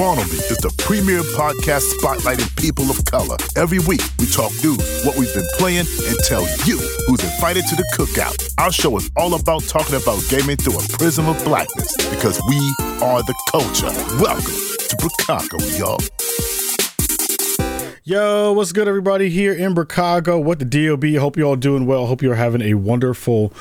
Spawn On Me is the premier podcast spotlighting people of color. Every week, we talk news, what we've been playing, and tell you who's invited to the cookout. Our show is all about talking about gaming through a prism of blackness because we are the culture. Welcome to Chicago, y'all. Yo, what's good, everybody? Here in Chicago, what the DOB? Hope you're all doing well. Hope you're having a wonderful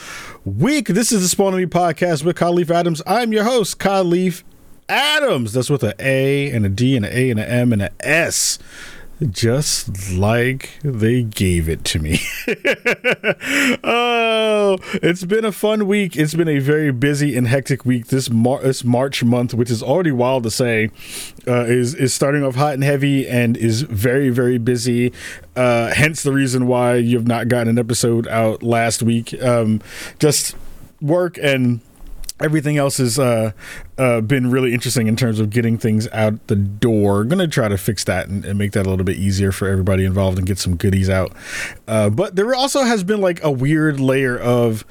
week. This is the Spawn Me podcast with Kahlief Adams. I'm your host, Kahlief Adams. That's with an A and a D and an A and an M and an S just like they gave it to me. oh, it's been a fun week. It's been a very busy and hectic week. This, Mar- this March month, which is already wild to say, uh, is is starting off hot and heavy and is very very busy. Uh, hence the reason why you've not gotten an episode out last week. Um, just work and everything else has uh, uh, been really interesting in terms of getting things out the door. Going to try to fix that and, and, make that a little bit easier for everybody involved and get some goodies out. Uh, but there also has been like a weird layer of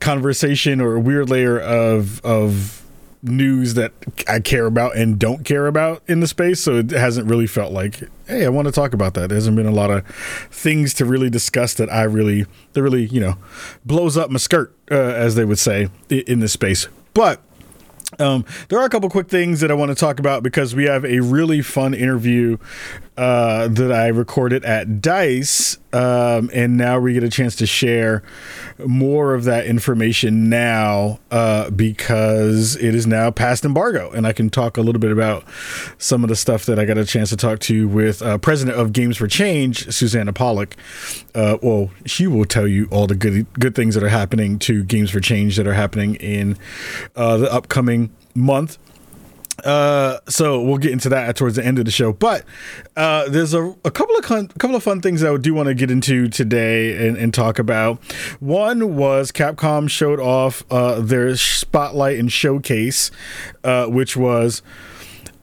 conversation or a weird layer of of news that I care about and don't care about in the space. So it hasn't really felt like, hey, I want to talk about that. There hasn't been a lot of things to really discuss that I really, that really, you know, blows up my skirt, uh, as they would say in this space. But um, there are a couple quick things that I want to talk about because we have a really fun interview uh, that I recorded at Dice, um, and now we get a chance to share more of that information now uh, because it is now past embargo, and I can talk a little bit about some of the stuff that I got a chance to talk to with uh, President of Games for Change, Susanna Pollack. Uh, well, she will tell you all the good good things that are happening to Games for Change that are happening in uh, the upcoming month uh, so we'll get into that towards the end of the show. But uh, there's a, a couple of con- couple of fun things that I do want to get into today and, and, talk about. One was Capcom showed off uh, their spotlight and showcase, uh, which was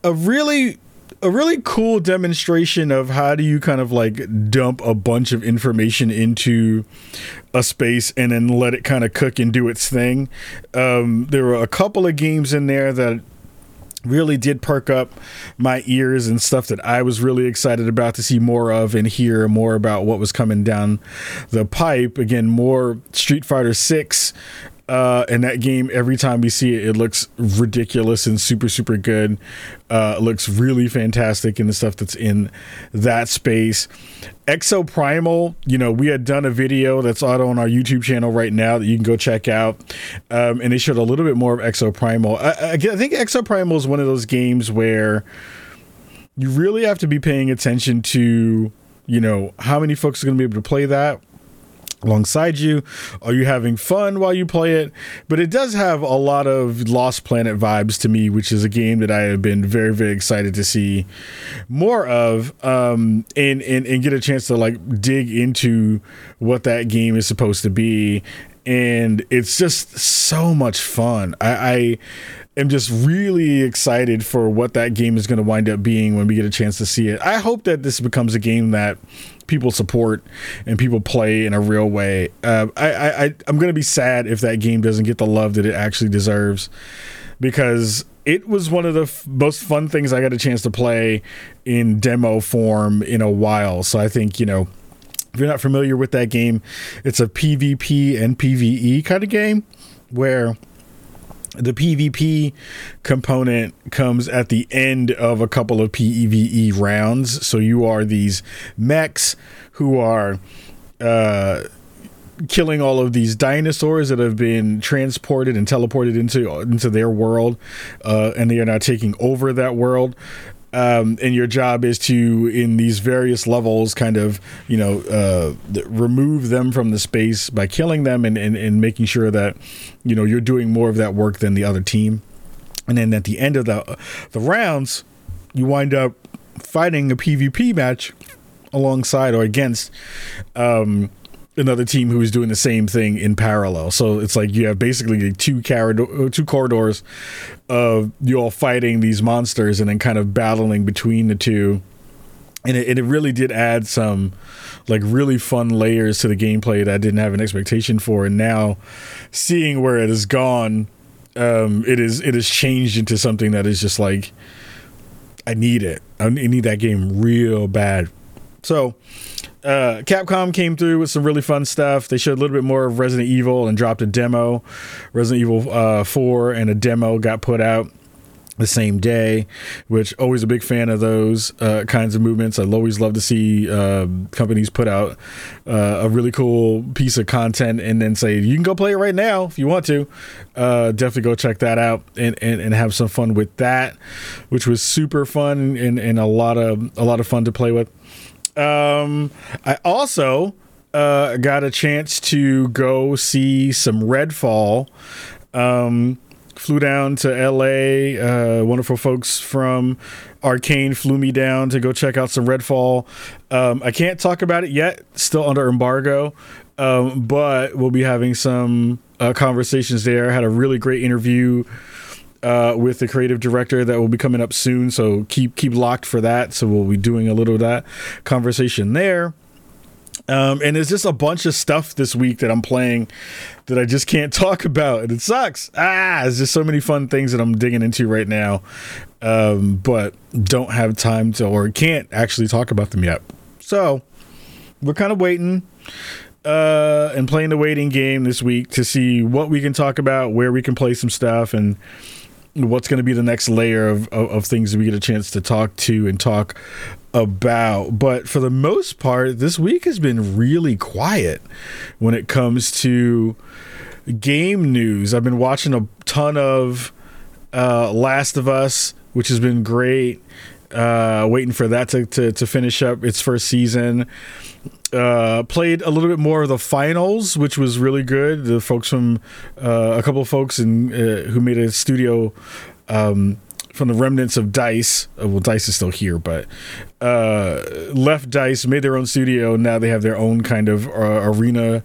a really a really cool demonstration of how do you kind of like dump a bunch of information into a space and then let it kind of cook and do its thing. Um, there were a couple of games in there that really did perk up my ears and stuff that I was really excited about to see more of and hear more about what was coming down the pipe. Again, more Street Fighter 6 uh, and that game, every time we see it, it looks ridiculous and super, super good. Uh, looks really fantastic in the stuff that's in that space. Exoprimal, you know, we had done a video that's out on our YouTube channel right now that you can go check out. Um, and they showed a little bit more of Exoprimal. I, I, I think Exoprimal is one of those games where you really have to be paying attention to, you know, how many folks are going to be able to play that alongside you? Are you having fun while you play it? But it does have a lot of Lost Planet vibes to me, which is a game that I have been very, very excited to see more of um, and, and, and get a chance to like dig into what that game is supposed to be. And it's just so much fun. I, I am just really excited for what that game is going to wind up being when we get a chance to see it. I hope that this becomes a game that people support and people play in a real way. Uh, I, I, I'm gonna be sad if that game doesn't get the love that it actually deserves because it was one of the f- most fun things I got a chance to play in demo form in a while. So I think you know. If you're not familiar with that game, it's a PvP and PvE kind of game where the PvP component comes at the end of a couple of PvE rounds. So you are these mechs who are uh, killing all of these dinosaurs that have been transported and teleported into into their world, uh, and they are now taking over that world um, and your job is to in these various levels kind of you know uh, remove them from the space by killing them and, and, and making sure that you know you're doing more of that work than the other team. And then at the end of the the rounds you wind up fighting a pvp match alongside or against um, another team who is doing the same thing in parallel. So it's like you have basically two corridor, two corridors of you all fighting these monsters and then kind of battling between the two. And it, it really did add some like really fun layers to the gameplay that I didn't have an expectation for. And now seeing where it has gone, um, it is it has changed into something that is just like I need it. I need that game real bad. So, uh, Capcom came through with some really fun stuff. They showed a little bit more of Resident Evil and dropped a demo. Resident Evil uh, 4 and a demo got put out the same day, which always a big fan of those uh, kinds of movements. I always love to see uh, companies put out uh, a really cool piece of content and then say you can go play it right now if you want to. Uh, definitely go check that out and, and, and have some fun with that, which was super fun and, and a lot of a lot of fun to play with. Um, I also uh, got a chance to go see some Redfall. Um, flew down to LA. Uh, wonderful folks from Arkane flew me down to go check out some Redfall. Um, I can't talk about it yet, still under embargo, um, but we'll be having some uh, conversations there. I had a really great interview. Uh, with the creative director that will be coming up soon, so keep keep locked for that. So we'll be doing a little of that conversation there. Um, and there's just a bunch of stuff this week that I'm playing that I just can't talk about, and it sucks. Ah, there's just so many fun things that I'm digging into right now, um, but don't have time to or can't actually talk about them yet. So we're kind of waiting uh, and playing the waiting game this week to see what we can talk about, where we can play some stuff, and what's going to be the next layer of, of, of, things we get a chance to talk to and talk about. But for the most part, this week has been really quiet when it comes to game news. I've been watching a ton of uh, Last of Us, which has been great. Uh, waiting for that to, to, to finish up its first season. Uh, played a little bit more of the finals, which was really good. The folks from uh, a couple of folks in uh, who made a studio um, from the remnants of Dice. Uh, well, Dice is still here, but uh, left Dice, made their own studio. Now they have their own kind of uh, arena,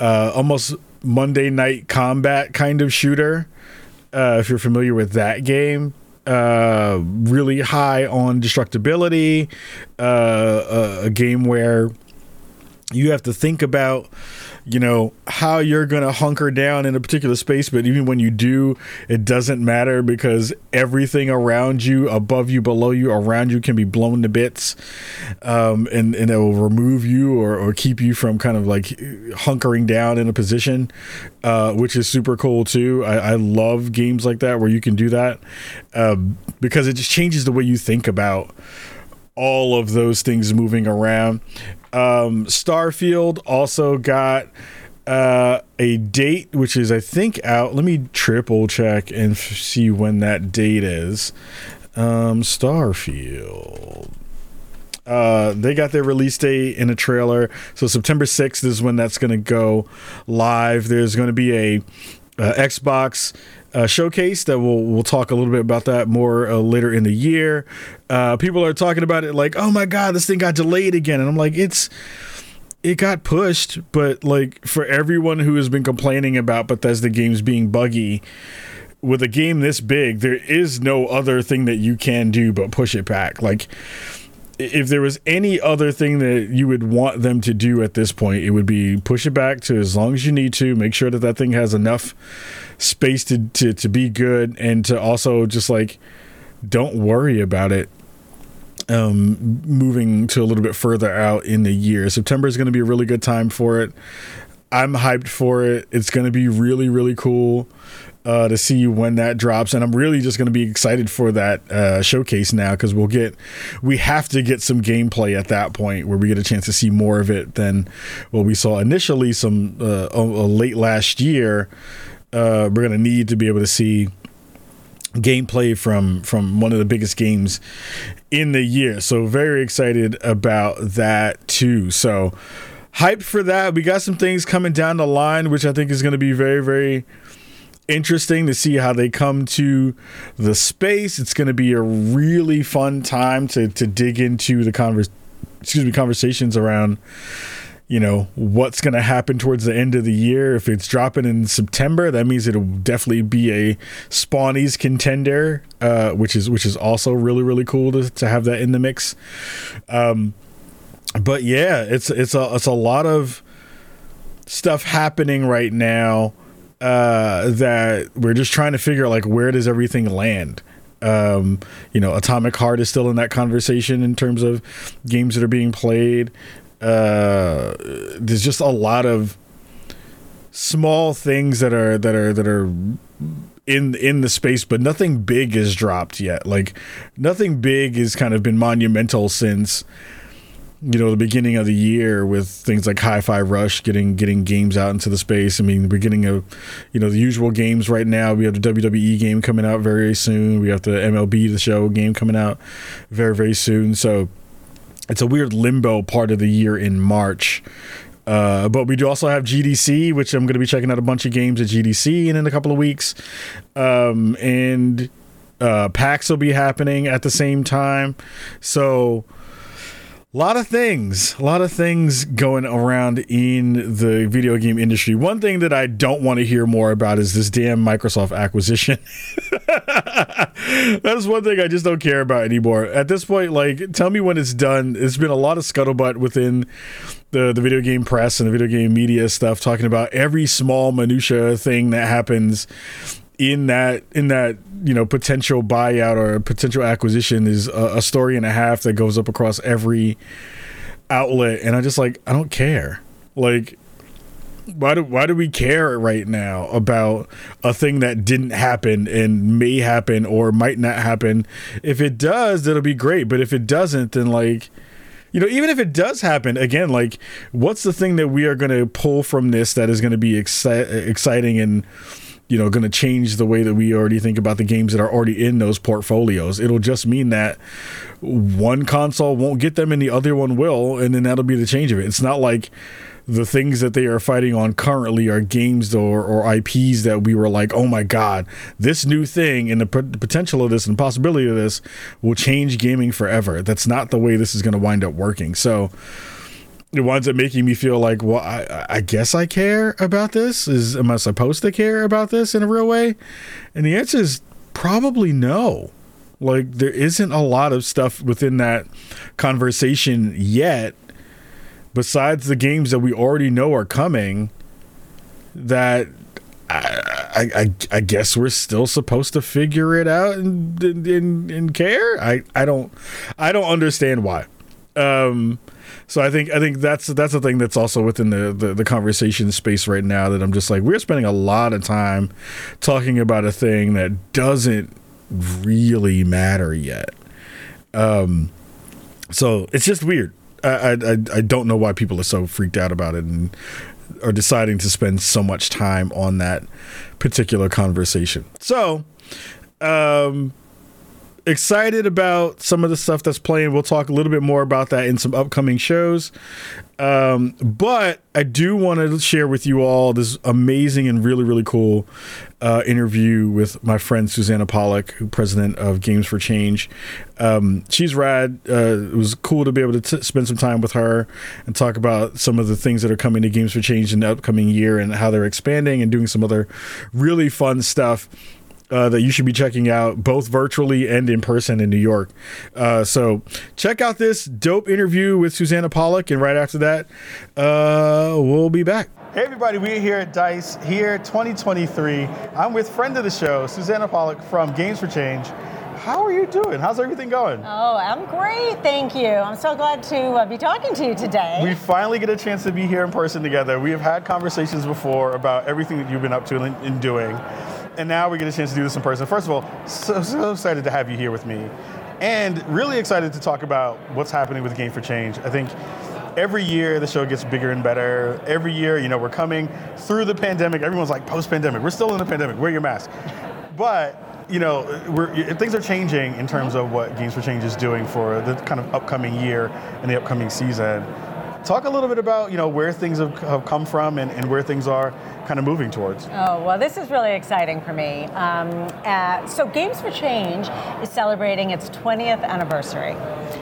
uh, almost Monday Night Combat kind of shooter. Uh, if you're familiar with that game, uh, really high on destructibility, a game where you have to think about you know how you're going to hunker down in a particular space but even when you do it doesn't matter because everything around you above you below you around you can be blown to bits um, and, and it will remove you or, or keep you from kind of like hunkering down in a position uh, which is super cool too. I, I, love games like that where you can do that um, because it just changes the way you think about all of those things moving around um, Starfield also got uh, a date, which is I think out. Let me triple check and f- see when that date is. Um, Starfield. Uh, they got their release date in a trailer, so September sixth is when that's going to go live. There's going to be a uh, Xbox uh, showcase that we'll we'll talk a little bit about that more uh, later in the year. Uh, people are talking about it like, oh my god, this thing got delayed again, and I'm like, it's it got pushed, but like for everyone who has been complaining about Bethesda games being buggy. With a game this big, there is no other thing that you can do but push it back. Like, if there was any other thing that you would want them to do at this point, it would be push it back to as long as you need to. Make sure that that thing has enough space to to, to be good, and to also just like don't worry about it. Um, moving to a little bit further out in the year, September is going to be a really good time for it. I'm hyped for it. It's going to be really really cool uh, to see when that drops, and I'm really just going to be excited for that uh, showcase now because we'll get we have to get some gameplay at that point where we get a chance to see more of it than what we saw initially some uh, late last year. Uh, we're going to need to be able to see gameplay from from one of the biggest games in the year. So very excited about that too. So hyped for that. We got some things coming down the line, which I think is going to be very very interesting to see how they come to the space. It's going to be a really fun time to to dig into the convers excuse me conversations around you know what's going to happen towards the end of the year if it's dropping in september that means it'll definitely be a spawnies contender uh, which is which is also really really cool to, to have that in the mix um, but yeah it's it's a it's a lot of stuff happening right now uh, that we're just trying to figure out like where does everything land Um, you know, Atomic Heart is still in that conversation in terms of games that are being played. Uh, there's just a lot of small things that are that are that are in in the space, but nothing big is dropped yet. Like nothing big has kind of been monumental since you know the beginning of the year with things like Hi-Fi Rush getting getting games out into the space. I mean, the beginning of you know the usual games right now. We have the WWE game coming out very soon. We have the MLB the Show game coming out very very soon. So it's a weird limbo part of the year in March. Uh, but we do also have GDC, which I'm going to be checking out a bunch of games at GDC in, in a couple of weeks. Um, and uh, PAX will be happening at the same time. So a lot of things, a lot of things going around in the video game industry. One thing that I don't want to hear more about is this damn Microsoft acquisition. that is one thing I just don't care about anymore. At this point, like, tell me when it's done. It's been a lot of scuttlebutt within the the video game press and the video game media stuff talking about every small minutia thing that happens in that in that you know potential buyout or potential acquisition is a, a, story and a half that goes up across every outlet. And i just like i don't care. Like why do why do we care right now about a thing that didn't happen and may happen or might not happen? If it does that'll be great. But if it doesn't then like you know even if it does happen again like what's the thing that we are going to pull from this that is going to be exci- exciting and you know going to change the way that we already think about the games that are already in those portfolios it'll just mean that one console won't get them and the other one will and then that'll be the change of it it's not like the things that they are fighting on currently are games or, or IPs that we were like, oh my God, this new thing and the, p- the potential of this and possibility of this will change gaming forever. That's not the way this is going to wind up working. So, it winds up making me feel like, well, I, I guess I care about this. Is am I supposed to care about this in a real way? And the answer is probably no. Like there isn't a lot of stuff within that conversation yet, besides the games that we already know are coming. That I, I, I guess we're still supposed to figure it out and, and, and care. I, I don't I don't understand why. Um, so I think I think that's that's the thing that's also within the, the, the conversation space right now that I'm just like we're spending a lot of time talking about a thing that doesn't really matter yet. Um, so it's just weird. I, I I don't know why people are so freaked out about it and are deciding to spend so much time on that particular conversation. So, um, excited about some of the stuff that's playing. We'll talk a little bit more about that in some upcoming shows. Um, but I do want to share with you all this amazing and really, really cool uh, interview with my friend Susanna Pollack, president of Games for Change. Um, she's rad. Uh, it was cool to be able to t- spend some time with her and talk about some of the things that are coming to Games for Change in the upcoming year and how they're expanding and doing some other really fun stuff uh, that you should be checking out both virtually and in person in New York. Uh, so check out this dope interview with Susanna Pollack, and right after that, uh, we'll be back. Hey everybody, we're here at DICE here 2023. I'm with friend of the show, Susanna Pollack from Games for Change. How are you doing? How's everything going? Oh, I'm great, thank you. I'm so glad to uh, be talking to you today. We finally get a chance to be here in person together. We have had conversations before about everything that you've been up to and doing and now we get a chance to do this in person. First of all, so, so excited to have you here with me, and really excited to talk about what's happening with Game for Change. I think every year the show gets bigger and better. Every year, you know, we're coming through the pandemic. Everyone's like post-pandemic. We're still in the pandemic. Wear your mask. But you know, things are changing in terms of what Games for Change is doing for the kind of upcoming year and the upcoming season. Talk a little bit about you know where things have, have come from and, and where things are kind of moving towards? Oh, well, this is really exciting for me. Um, uh, so, Games for Change is celebrating its 20th anniversary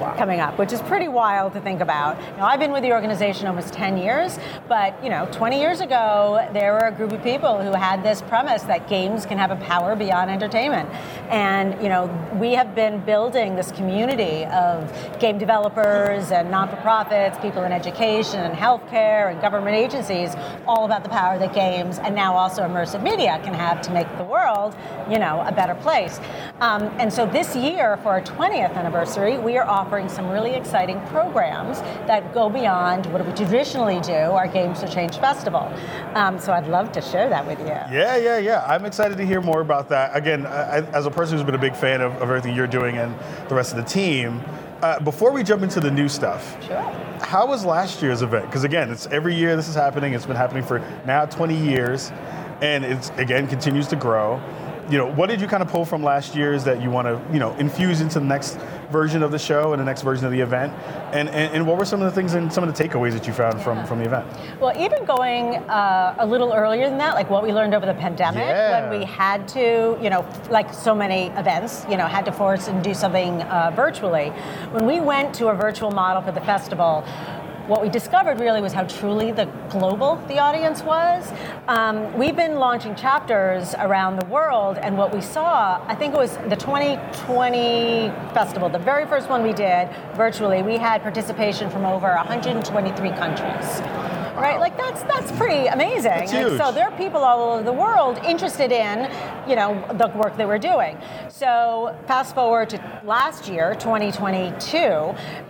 wow. coming up, which is pretty wild to think about. Now, I've been with the organization almost 10 years, but, you know, 20 years ago, there were a group of people who had this premise that games can have a power beyond entertainment. And, you know, we have been building this community of game developers and non for profits, people in education and healthcare and government agencies, all about the power that games games and now also immersive media can have to make the world, you know, a better place. Um, and so this year, for our 20th anniversary, we are offering some really exciting programs that go beyond what we traditionally do, our Games for Change Festival. Um, so I'd love to share that with you. Yeah, yeah, yeah. I'm excited to hear more about that. Again, I, as a person who's been a big fan of, of everything you're doing and the rest of the team, uh, before we jump into the new stuff, Sure. how was last year's event? Because again, it's every year this is happening. It's been happening for now 20 years, and it's again continues to grow. You know, what did you kind of pull from last year's that you want to you know infuse into the next version of the show and the next version of the event? And and, and what were some of the things and some of the takeaways that you found from from the event? Well, even going uh, a little earlier than that, like what we learned over the pandemic, Yeah. when we had to, you know, like so many events, you know, had to force and do something uh, virtually. When we went to a virtual model for the festival, what we discovered really was how truly the global the audience was. Um, we've been launching chapters around the world, and what we saw, I think it was the 2020 festival, the very first one we did virtually. We had participation from over 123 countries. Right, like that's that's pretty amazing. That's huge. so there are people all over the world interested in, you know, the work that we're doing. So fast forward to last year, 2022,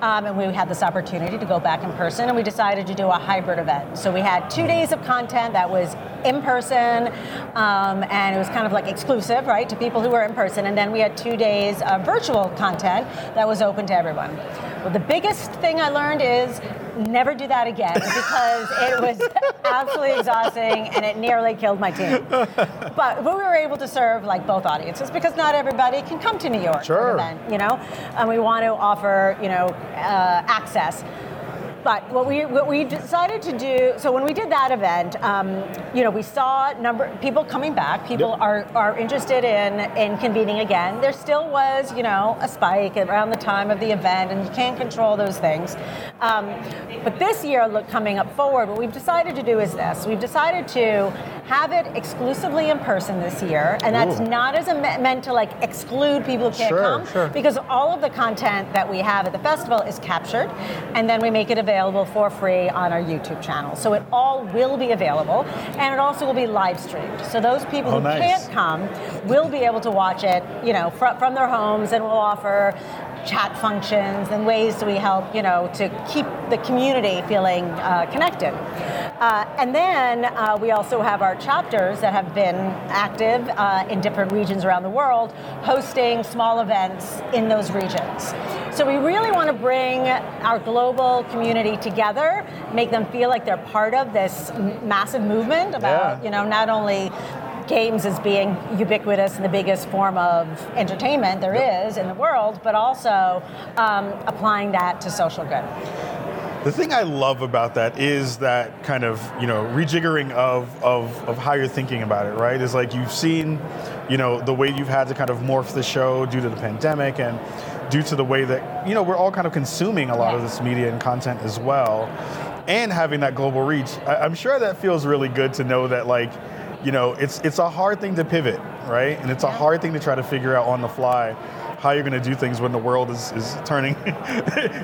um, and we had this opportunity to go back in person, and we decided to do a hybrid event. So we had two days of content that was in person, um, and it was kind of like exclusive, right, to people who were in person, and then we had two days of virtual content that was open to everyone. Well, the biggest thing I learned is never do that again because it was absolutely exhausting and it nearly killed my team. But we were able to serve like both audiences because not everybody can come to New York Sure. an event, you know, and we want to offer, you know, uh, access. But what we what we decided to do, so when we did that event, um, you know, we saw number people coming back. People Yep. are are interested in in convening again. There still was, you know, a spike around the time of the event, and you can't control those things. Um, but this year, look coming up forward, what we've decided to do is this: we've decided to have it exclusively in person this year, and that's Ooh. not as a me- meant to like exclude people who can't Sure, come, sure. because all of the content that we have at the festival is captured, and then we make it available for free on our YouTube channel. So it all will be available, and it also will be live streamed. So those people Oh, who nice. can't come will be able to watch it, you know, fr- from their homes, and we'll offer chat functions and ways that we help, you know, to keep the community feeling uh, connected. Uh, and then uh, we also have our chapters that have been active uh, in different regions around the world, hosting small events in those regions. So we really want to bring our global community together, make them feel like they're part of this m- massive movement about, Yeah. you know, not only games as being ubiquitous and the biggest form of entertainment there is in the world, but also um, applying that to social good. The thing I love about that is that kind of, you know, rejiggering of, of, of how you're thinking about it, right? Is like you've seen, you know, the way you've had to kind of morph the show due to the pandemic and due to the way that, you know, we're all kind of consuming a lot of this media and content as well. And having that global reach. I, I'm sure that feels really good to know that like, you know, it's it's a hard thing to pivot, right? And it's a hard thing to try to figure out on the fly how you're going to do things when the world is, is turning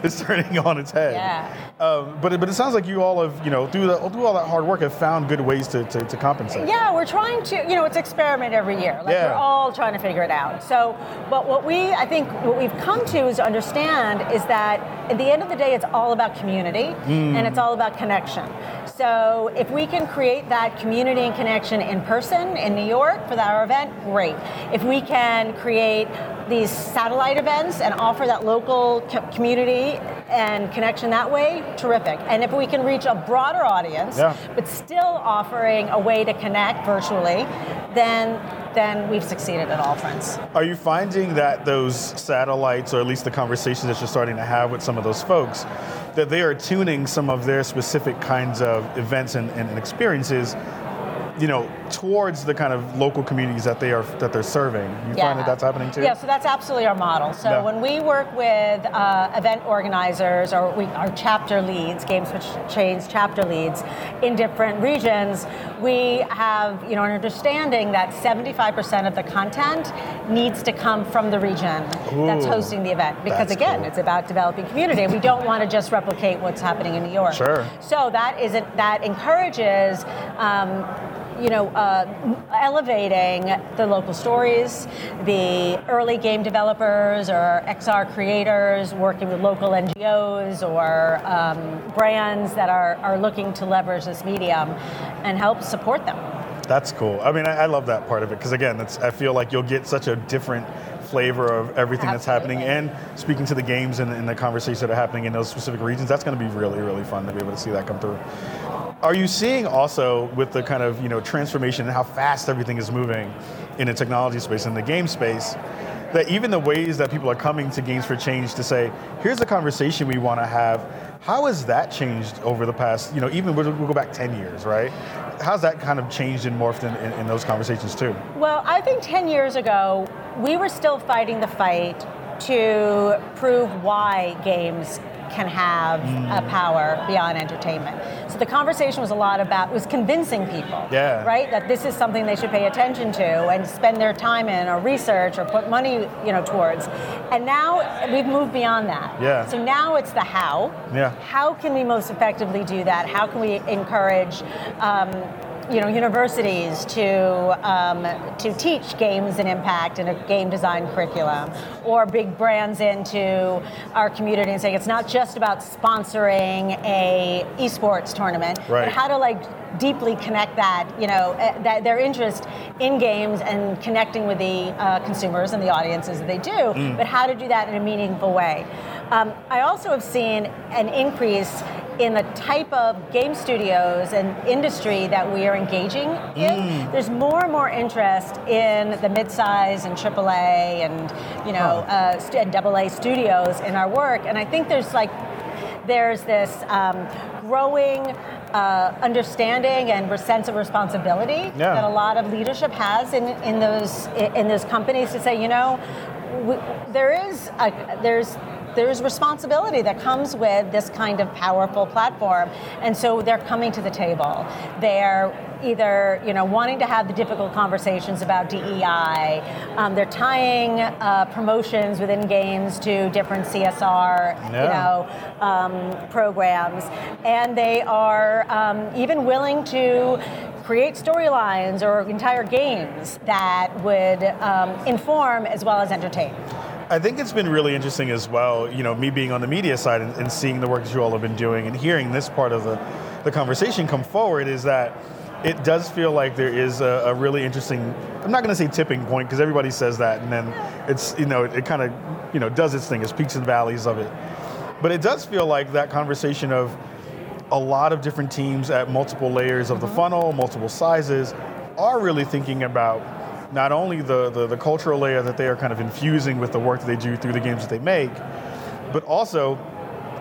is turning on its head. Yeah. Um, but it, but it sounds like you all have you know through the, through all that hard work have found good ways to, to, to compensate. Yeah, we're trying to, you know, it's experiment every year. Like Yeah. we're all trying to figure it out. So, but what we, I think, what we've come to is understand is that at the end of the day, it's all about community and it's all about connection. So, if we can create that community and connection in person in New York for our event, great. If we can create these satellite events and offer that local co- community and connection that way, terrific. And if we can reach a broader audience, Yeah. but still offering a way to connect virtually, then then we've succeeded at all fronts. Are you finding that those satellites, or at least the conversations that you're starting to have with some of those folks, that they are tuning some of their specific kinds of events and, and experiences, you know, towards the kind of local communities that they are that they're serving? You find that that's happening too? Yeah, so that's absolutely our model. So Yeah. when we work with uh, event organizers or we, our chapter leads, Games for Change chapter leads in different regions, we have you know an understanding that 75% of the content needs to come from the region that's hosting the event because again, cool. it's about developing community. We don't want to just replicate what's happening in New York. Sure. So that is it. That encourages. Um, you know, uh, elevating the local stories, the early game developers or XR creators, working with local NGOs or um, brands that are, are looking to leverage this medium and help support them. That's cool. I mean, I, I love that part of it because again, I feel like you'll get such a different flavor of everything Absolutely. that's happening and speaking to the games and, and the conversations that are happening in those specific regions. That's going to be really, really fun to be able to see that come through. Are you seeing also with the kind of you know transformation and how fast everything is moving in the technology space in the game space? That even the ways that people are coming to Games for Change to say, here's a conversation we want to have. How has that changed over the past, you know, even we'll, we'll go back 10 years, right? How's that kind of changed and morphed in, in, in those conversations too? Well, I think 10 years ago, we were still fighting the fight to prove why games can have a power beyond entertainment. So the conversation was a lot about was convincing people, Yeah. right, that this is something they should pay attention to and spend their time in or research or put money, you know, towards. And now we've moved beyond that. Yeah. So now it's the how. Yeah. How can we most effectively do that? How can we encourage? Um, you know, universities to um, to teach games and impact in a game design curriculum, or big brands into our community and saying it's not just about sponsoring a esports tournament, Right. but how to like deeply connect that, you know, eh, that their interest in games and connecting with the uh, consumers and the audiences that they do, but how to do that in a meaningful way. Um, I also have seen an increase in the type of game studios and industry that we are engaging in. There's more and more interest in the mid-size and AAA and you know uh, st- and AA studios in our work, and I think there's like there's this um, growing uh, understanding and sense of responsibility Yeah. that a lot of leadership has in, in those in those companies to say, you know, we, there is a, there's there's responsibility that comes with this kind of powerful platform, and so they're coming to the table. They're either you know wanting to have the difficult conversations about DEI. Um, they're tying uh, promotions within games to different CSR, you know, um, programs, and they are um, even willing to create storylines or entire games that would um, inform as well as entertain. I think it's been really interesting as well, you know, me being on the media side and, and seeing the work that you all have been doing and hearing this part of the, the conversation come forward is that it does feel like there is a, a really interesting, I'm not going to say tipping point because everybody says that and then it's, you know, it, it kind of, you know, does its thing, it's peaks and valleys of it. But it does feel like that conversation of a lot of different teams at multiple layers of the mm-hmm. funnel, multiple sizes, are really thinking about not only the, the, the cultural layer that they are kind of infusing with the work that they do through the games that they make, but also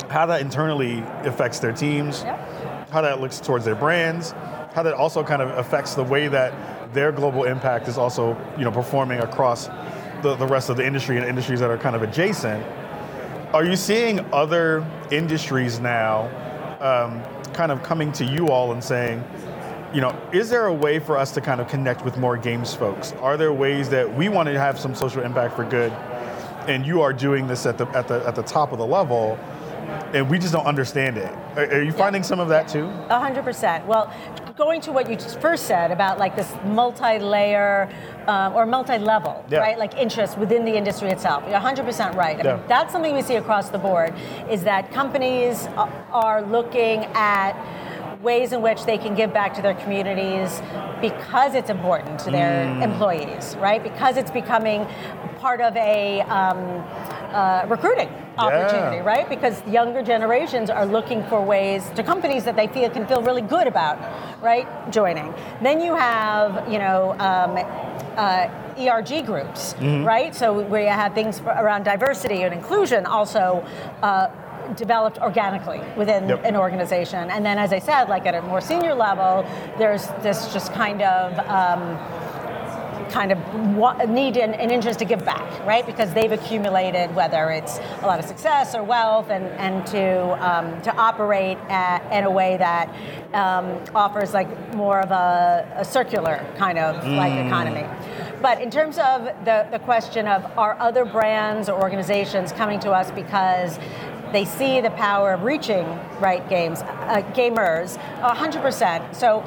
how that internally affects their teams, Yep. how that looks towards their brands, how that also kind of affects the way that their global impact is also you know performing across the, the rest of the industry and industries that are kind of adjacent. Are you seeing other industries now um, kind of coming to you all and saying, you know, is there a way for us to kind of connect with more games folks? Are there ways that we want to have some social impact for good, and you are doing this at the at the at the top of the level, and we just don't understand it? Are, you finding some of that too? A hundred percent. Well, going to what you just first said about like this multi-layer um, or multi-level, Yeah. right? Like interest within the industry itself. You're 100 percent right. I Yeah. mean, that's something we see across the board. Is that companies are looking at ways in which they can give back to their communities because it's important to their Mm. employees, right? Because it's becoming part of a um, uh, recruiting opportunity, right? Because younger generations are looking for ways to companies that they feel can feel really good about, right? Joining. Then you have, you know, um, uh, ERG groups, right? So where you have things around diversity and inclusion also. Uh, developed organically within Yep. an organization and then as i said like at a more senior level there's this just kind of um, kind of need and, and interest to give back, right? Because they've accumulated whether it's a lot of success or wealth, and and to um, to operate at, in a way that um, offers like more of a, a circular kind of like economy. But in terms of the, the question of are other brands or organizations coming to us because they see the power of reaching right games, uh, gamers, 100%. So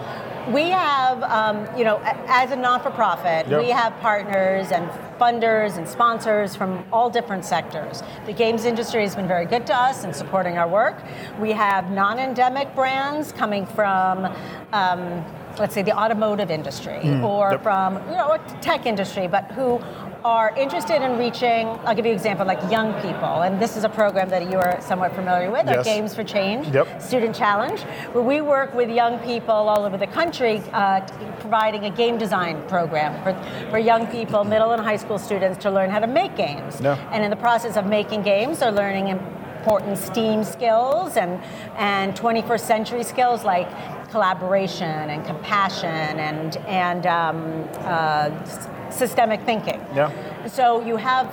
we have, um, you know, as a non-for-profit, Yep. we have partners and funders and sponsors from all different sectors. The games industry has been very good to us in supporting our work. We have non-endemic brands coming from. Um, let's say the automotive industry or Yep. from you know tech industry but who are interested in reaching i'll give you an example like young people and this is a program that you are somewhat familiar with our Yes. games for change Yep. student challenge where we work with young people all over the country uh, providing a game design program for, for young people middle and high school students to learn how to make games Yeah. and in the process of making games they're learning important STEAM skills and, and 21st century skills like collaboration and compassion and, and um, uh, s- systemic thinking. Yeah. So you have,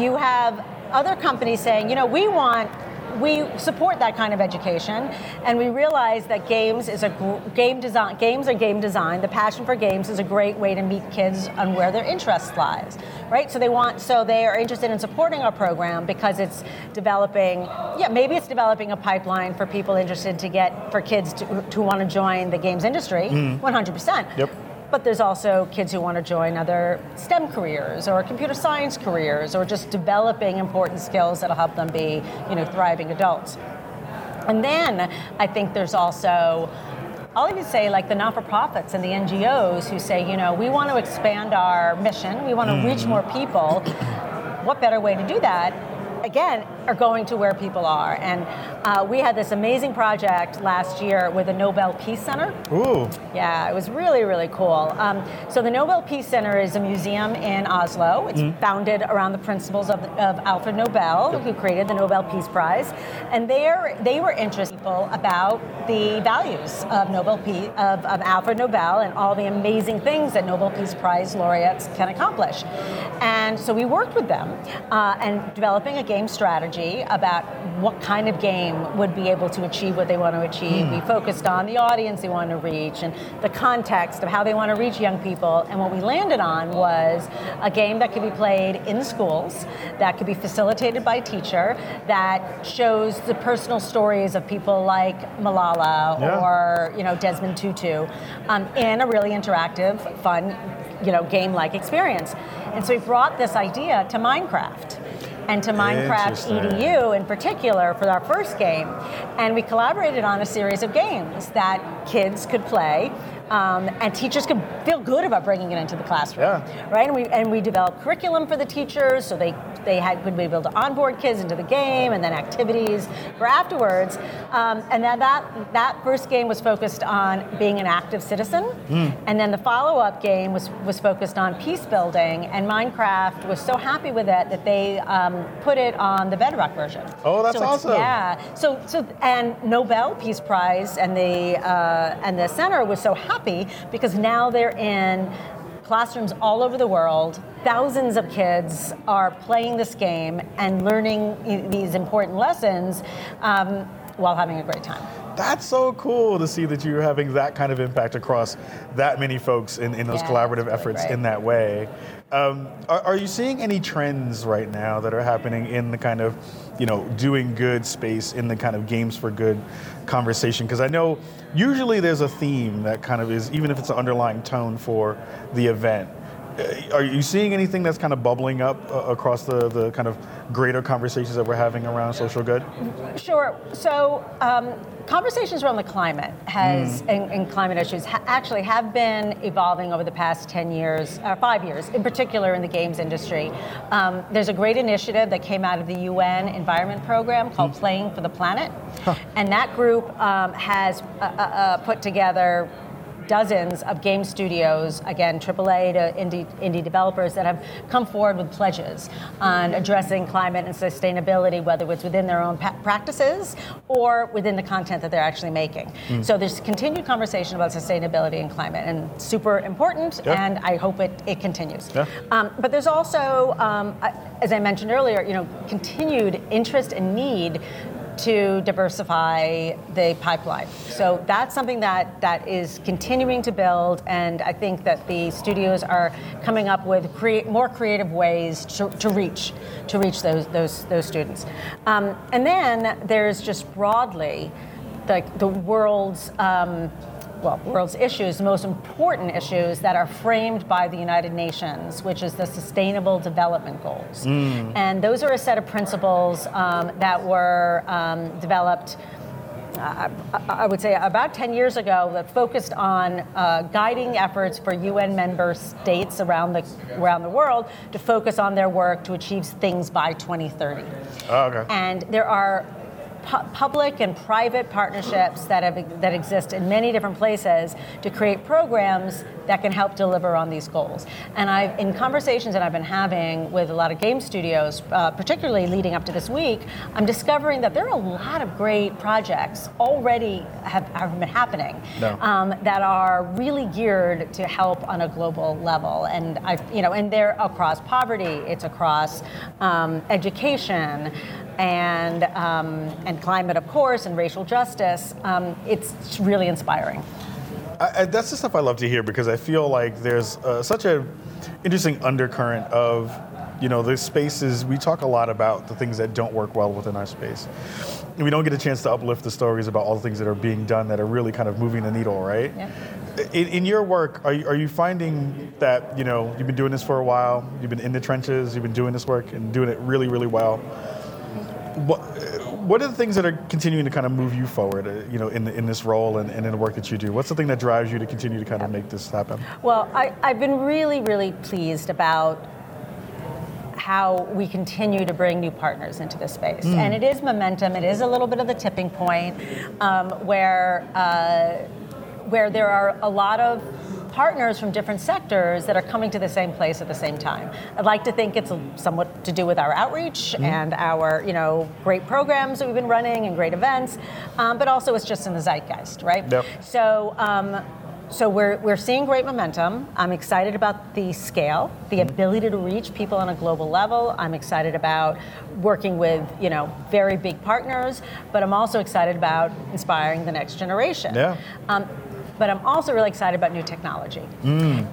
you have other companies saying, you know, we want we support that kind of education, and we realize that games is a game design. Games are game design. The passion for games is a great way to meet kids on where their interest lies, right? So they want, so they are interested in supporting our program because it's developing. Yeah, maybe it's developing a pipeline for people interested to get for kids to, to want to join the games industry. Mm-hmm. One hundred percent. Yep. But there's also kids who want to join other STEM careers or computer science careers or just developing important skills that'll help them be, you know, thriving adults. And then I think there's also I'll even say like the not-for-profits and the NGOs who say, you know, we want to expand our mission, we want to reach mm. more people. What better way to do that? Again, are going to where people are. And uh, we had this amazing project last year with the Nobel Peace Center. Ooh. Yeah, it was really, really cool. Um, so the Nobel Peace Center is a museum in Oslo. It's founded around the principles of, of Alfred Nobel, who created the Nobel Peace Prize, and they they were interested in people about the values of Nobel Peace of, of Alfred Nobel and all the amazing things that Nobel Peace Prize laureates can accomplish. And so we worked with them uh, and developing a game strategy about what kind of game would be able to achieve what they want to achieve. We focused on the audience they want to reach and the context of how they want to reach young people. And what we landed on was a game that could be played in schools, that could be facilitated by a teacher, that shows the personal stories of people like Malala Yeah. or you know Desmond Tutu um, in a really interactive, fun, you know, game-like experience. And so we brought this idea to Minecraft and to Minecraft EDU in particular for our first game. And we collaborated on a series of games that kids could play. Um, and teachers can feel good about bringing it into the classroom, Yeah. right? And we and we developed curriculum for the teachers, so they they had would be able to onboard kids into the game, and then activities for afterwards. Um, and then that that first game was focused on being an active citizen, and then the follow up game was was focused on peace building. And Minecraft was so happy with it that they um, put it on the Bedrock version. Oh, that's So awesome. Yeah. So so and Nobel Peace Prize and the uh, and the center was so happy because now they're in classrooms all over the world. Thousands of kids are playing this game and learning these important lessons um, while having a great time. That's so cool to see that you're having that kind of impact across that many folks in, in those Yeah, collaborative really efforts great. in that way. Um, are, are you seeing any trends right now that are happening in the kind of, you know, doing good space in the kind of games for good conversation? Because I know usually there's a theme that kind of is, even if it's an underlying tone for the event. Uh, Are you seeing anything that's kind of bubbling up uh, across the, the kind of greater conversations that we're having around social good? Sure. So, um, conversations around the climate has and, and climate issues ha- actually have been evolving over the past ten years, or five years, in particular in the games industry. Um, there's a great initiative that came out of the UN Environment Program called Playing for the Planet, and that group um, has uh, uh, uh, put together dozens of game studios, again, AAA to indie, indie developers that have come forward with pledges on addressing climate and sustainability, whether it's within their own pa- practices or within the content that they're actually making. So there's continued conversation about sustainability and climate, and super important, and I hope it, it continues. Yeah. Um, but there's also, um, as I mentioned earlier, you know, continued interest and need to diversify the pipeline. So that's something that, that is continuing to build, and I think that the studios are coming up with create, more creative ways to, to reach to reach those those those students. Um, and then there's just broadly the, the world's um, well, world's issues, the most important issues that are framed by the United Nations, which is the Sustainable Development Goals. And those are a set of principles um, that were um, developed. Uh, I would say about 10 years ago that focused on uh, guiding efforts for UN member states around the around the world to focus on their work to achieve things by 2030. Oh, okay. And there are pu- public and private partnerships that have that exist in many different places to create programs that can help deliver on these goals. And I've in conversations that I've been having with a lot of game studios, uh, particularly leading up to this week, I'm discovering that there are a lot of great projects already have, have been happening No. um, that are really geared to help on a global level. And I, you know, and they're across poverty, it's across um, education, and um, and climate, of course, and racial justice. Um, it's really inspiring. I, I, that's the stuff I love to hear because I feel like there's uh, such a interesting undercurrent of, you know, the spaces. We talk a lot about the things that don't work well within our space. We don't get a chance to uplift the stories about all the things that are being done that are really kind of moving the needle, right? Yeah. In, in your work, are you, are you finding that you know you've been doing this for a while? You've been in the trenches. You've been doing this work and doing it really, really well. What what are the things that are continuing to kind of move you forward, uh, you know, in in this role and, and in the work that you do? What's the thing that drives you to continue to kind of make this happen? Well, I, I've been really, really pleased about how we continue to bring new partners into this space. And it is momentum, it is a little bit of the tipping point um, where, uh, where there are a lot of partners from different sectors that are coming to the same place at the same time. I'd like to think it's somewhat to do with our outreach and our, you know, great programs that we've been running and great events, um, but also it's just in the zeitgeist, right? Yep. So, um, so we're, we're seeing great momentum. I'm excited about the scale, the ability to reach people on a global level. I'm excited about working with you know very big partners, but I'm also excited about inspiring the next generation. Yeah. Um, but I'm also really excited about new technology.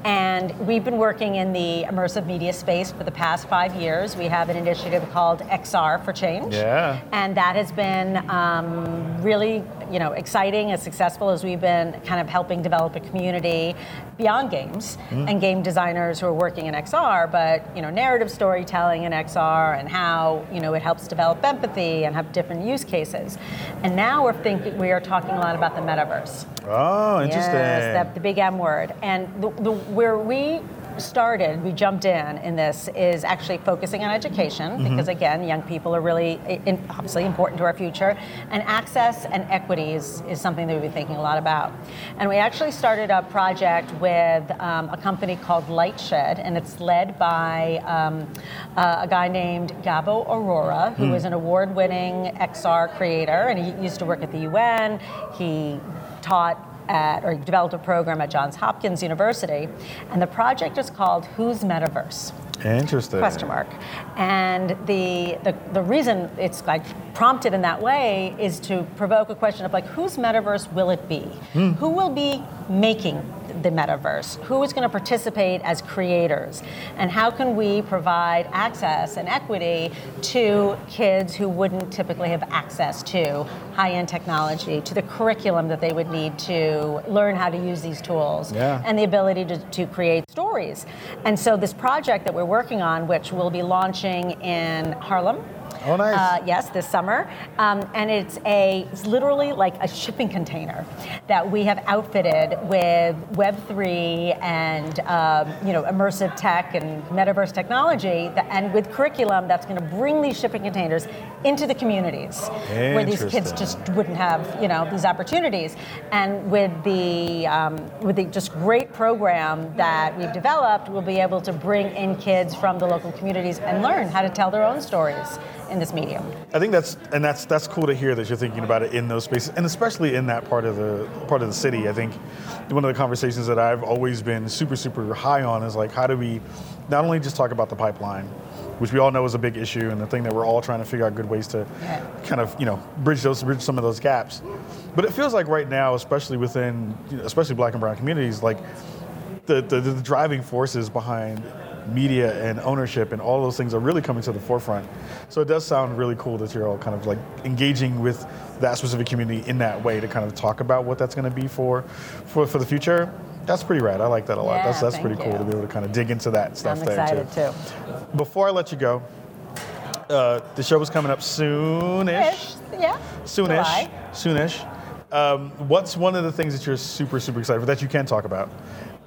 And we've been working in the immersive media space for the past five years. We have an initiative called XR for Change. Yeah. And that has been um, really, you know, exciting and successful as we've been kind of helping develop a community beyond games and game designers who are working in XR, but you know, narrative storytelling in XR and how you know it helps develop empathy and have different use cases. And now we're thinking we are talking a lot about the metaverse. Oh, interesting. Yes, the, the big M word. And the, the, where we started, we jumped in in this, is actually focusing on education Mm-hmm. because again, young people are really in, obviously important to our future, and access and equity is, is something that we've been thinking a lot about. And we actually started a project with um, a company called Lightshed, and it's led by um, uh, a guy named Gabo Arora, who is an award-winning XR creator, and he used to work at the UN. He taught at, or developed a program at Johns Hopkins University, and the project is called Whose Metaverse? Interesting. Question mark. And the, the the reason it's like prompted in that way is to provoke a question of like whose metaverse will it be? Hmm. Who will be making the metaverse? Who is going to participate as creators? And how can we provide access and equity to kids who wouldn't typically have access to high-end technology, to the curriculum that they would need to learn how to use these tools, Yeah. and the ability to, to create stories. And so this project that we're working on, which we'll be launching in Harlem. Oh, nice. Uh, yes, this summer, um, and it's a it's literally like a shipping container that we have outfitted with Web three and um, you know immersive tech and metaverse technology, that, and with curriculum that's going to bring these shipping containers into the communities where these kids just wouldn't have you know these opportunities. And with the um, with the just great program that we've developed we'll be able to bring in kids from the local communities and learn how to tell their own stories in this medium I think that's and that's that's cool to hear that you're thinking about it in those spaces, and especially in that part of the part of the city. I think one of the conversations that I've always been super super high on is like how do we not only just talk about the pipeline, which we all know is a big issue and the thing that we're all trying to figure out good ways to Yeah. kind of you know bridge those bridge some of those gaps, but it feels like right now, especially within you know, especially Black and Brown communities, like the, the, the driving forces behind media and ownership and all those things are really coming to the forefront. So it does sound really cool that you're all kind of like engaging with that specific community in that way to kind of talk about what that's going to be for, for for the future. That's pretty rad. I like that a lot. Yeah, that's that's pretty cool you. to be able to kind of dig into that stuff I'm there too. too. Before I let you go, uh, the show is coming up soon-ish. Ish, yeah. Soonish. July. Soonish. Um, what's one of the things that you're super, super excited for that you can talk about?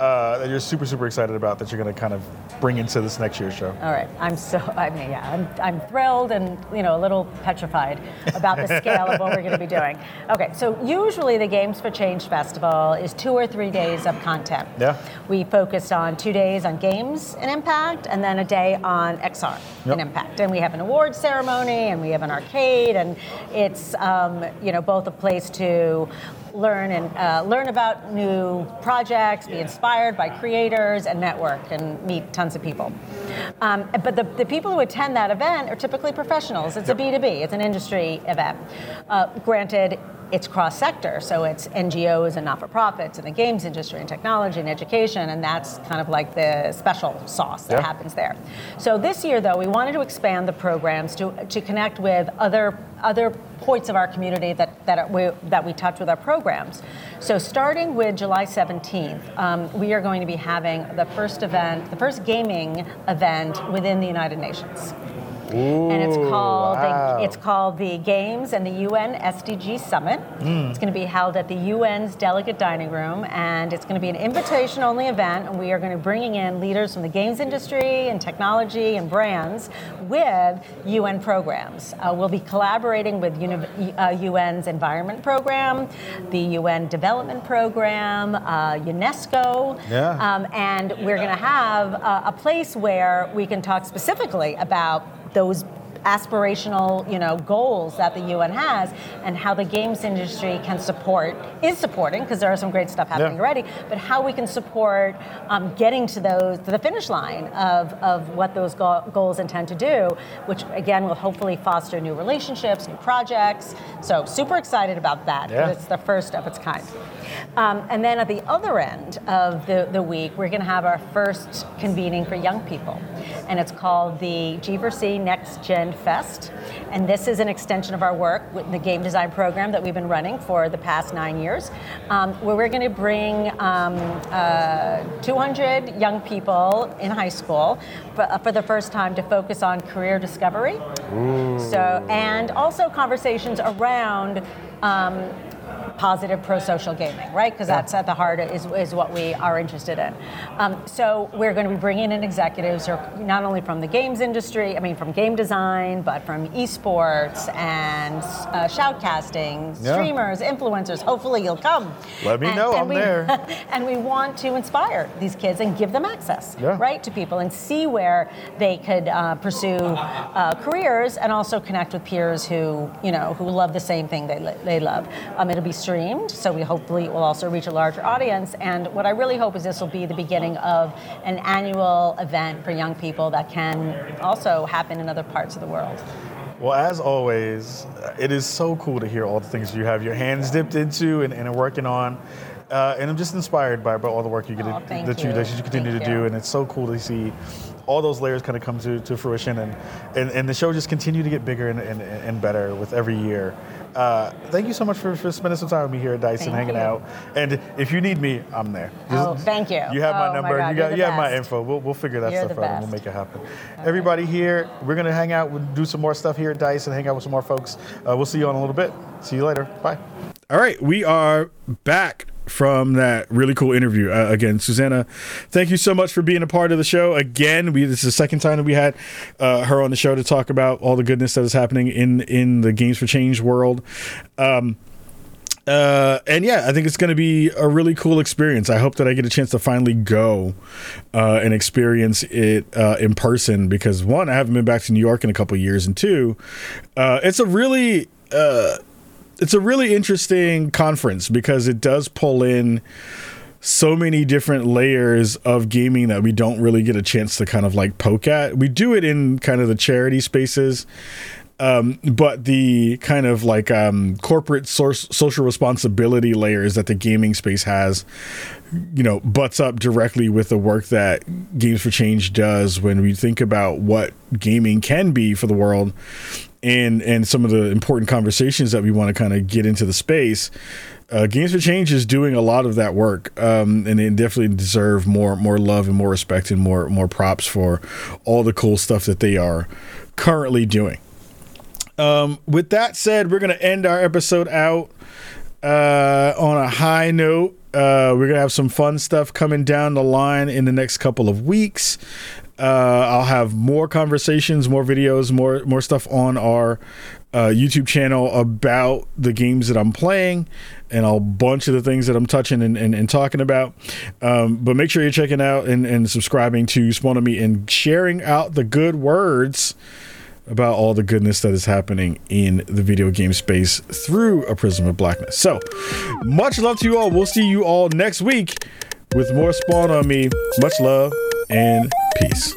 Uh, that you're super, super excited about that you're going to kind of bring into this next year's show? All right, I'm so, I mean, yeah, I'm, I'm thrilled and, you know, a little petrified about the scale of what we're going to be doing. Okay, so usually the Games for Change Festival is two or three days of content. Yeah. We focused on two days on games and impact and then a day on XR Yep. and impact. And we have an awards ceremony and we have an arcade and it's, um, you know, both a place to learn and uh, learn about new projects, be inspired by creators, and network and meet tons of people. Um, but the, the people who attend that event are typically professionals. It's a B2B, it's an industry event. Uh, granted, it's cross sector, so it's NGOs and not for profits and the games industry and technology and education, and that's kind of like the special sauce that Yeah. happens there. So this year, though, we wanted to expand the programs to, to connect with other other points of our community that, that, we, that we touch with our programs. So starting with July 17th, um, we are going to be having the first event, the first gaming event within the United Nations. And it's called wow. the, it's called the Games and the UN SDG Summit. It's going to be held at the UN's Delegate Dining Room, and it's going to be an invitation-only event. And we are going to be bringing in leaders from the games industry and technology and brands with UN programs. Uh, we'll be collaborating with uni- uh, UN's Environment Program, the UN Development Program, uh, UNESCO, Yeah. um, and we're going to have uh, a place where we can talk specifically about those aspirational, you know, goals that the UN has and how the games industry can support is supporting because there are some great stuff happening Yeah. already, but how we can support um, getting to those to the finish line of, of what those go- goals intend to do, which again will hopefully foster new relationships, new projects. So super excited about that. Yeah. It's the first of its kind. Um, and then at the other end of the, the week, we're going to have our first convening for young people. And it's called the G4C Next Gen Fest. And this is an extension of our work with the game design program that we've been running for the past nine years, um, where we're going to bring um, uh, 200 young people in high school for, uh, for the first time to focus on career discovery. So, and also conversations around um, positive pro-social gaming, right? Because that's at the heart is, is what we are interested in. Um, so we're going to be bringing in executives who are not only from the games industry, I mean from game design, but from esports and uh, shoutcasting, Yeah. streamers, influencers. Hopefully you'll come. Let me know, I'm we, there. and we want to inspire these kids and give them access, Yeah. right, to people and see where they could uh, pursue uh, careers and also connect with peers who, you know, who love the same thing they, they love. Um, it'll be streamed, so we hopefully will also reach a larger audience. And what I really hope is this will be the beginning of an annual event for young people that can also happen in other parts of the world. Well, as always, it is so cool to hear all the things you have your hands dipped into and, and are working on. Uh, and I'm just inspired by, by all the work you get Oh, to, that you you. that you continue Thank to do, and it's so cool to see all those layers kind of come to, to fruition, and, and and the show just continue to get bigger and, and, and better with every year. Uh, thank you so much for, for spending some time with me here at Dyson, Thank hanging you. out. And if you need me, I'm there. Oh, thank you. You have Oh, my my number. God, you got you have my info. We'll, we'll figure that You're stuff out and we'll make it happen. Everybody here, we're gonna hang out, we'll do some more stuff here at Dyson. hang out with some more folks. Uh, we'll see you on a little bit. See you later. Bye. All right, we are back from that really cool interview. Uh, again, Susanna, thank you so much for being a part of the show. Again, we this is the second time that we had uh, her on the show to talk about all the goodness that is happening in in the Games for Change world. Um, uh, and yeah, I think it's going to be a really cool experience. I hope that I get a chance to finally go uh, and experience it uh, in person because one, I haven't been back to New York in a couple years, and two, uh, it's a really uh, it's a really interesting conference because it does pull in so many different layers of gaming that we don't really get a chance to kind of like poke at. We do it in kind of the charity spaces Um, but the kind of like um, corporate source, social responsibility layers that the gaming space has, you know, butts up directly with the work that Games for Change does when we think about what gaming can be for the world and and some of the important conversations that we want to kind of get into the space. Uh, Games for Change is doing a lot of that work, um, and they definitely deserve more more love and more respect and more more props for all the cool stuff that they are currently doing. Um, with that said, we're gonna end our episode out uh, on a high note. Uh, we're gonna have some fun stuff coming down the line in the next couple of weeks. Uh, I'll have more conversations, more videos, more more stuff on our uh, YouTube channel about the games that I'm playing and a bunch of the things that I'm touching and, and, and talking about. Um, but make sure you're checking out and, and subscribing to Spawn on Me and sharing out the good words about all the goodness that is happening in the video game space through a prism of blackness. So, much love to you all. We'll see you all next week with more Spawn on Me. Much love and peace.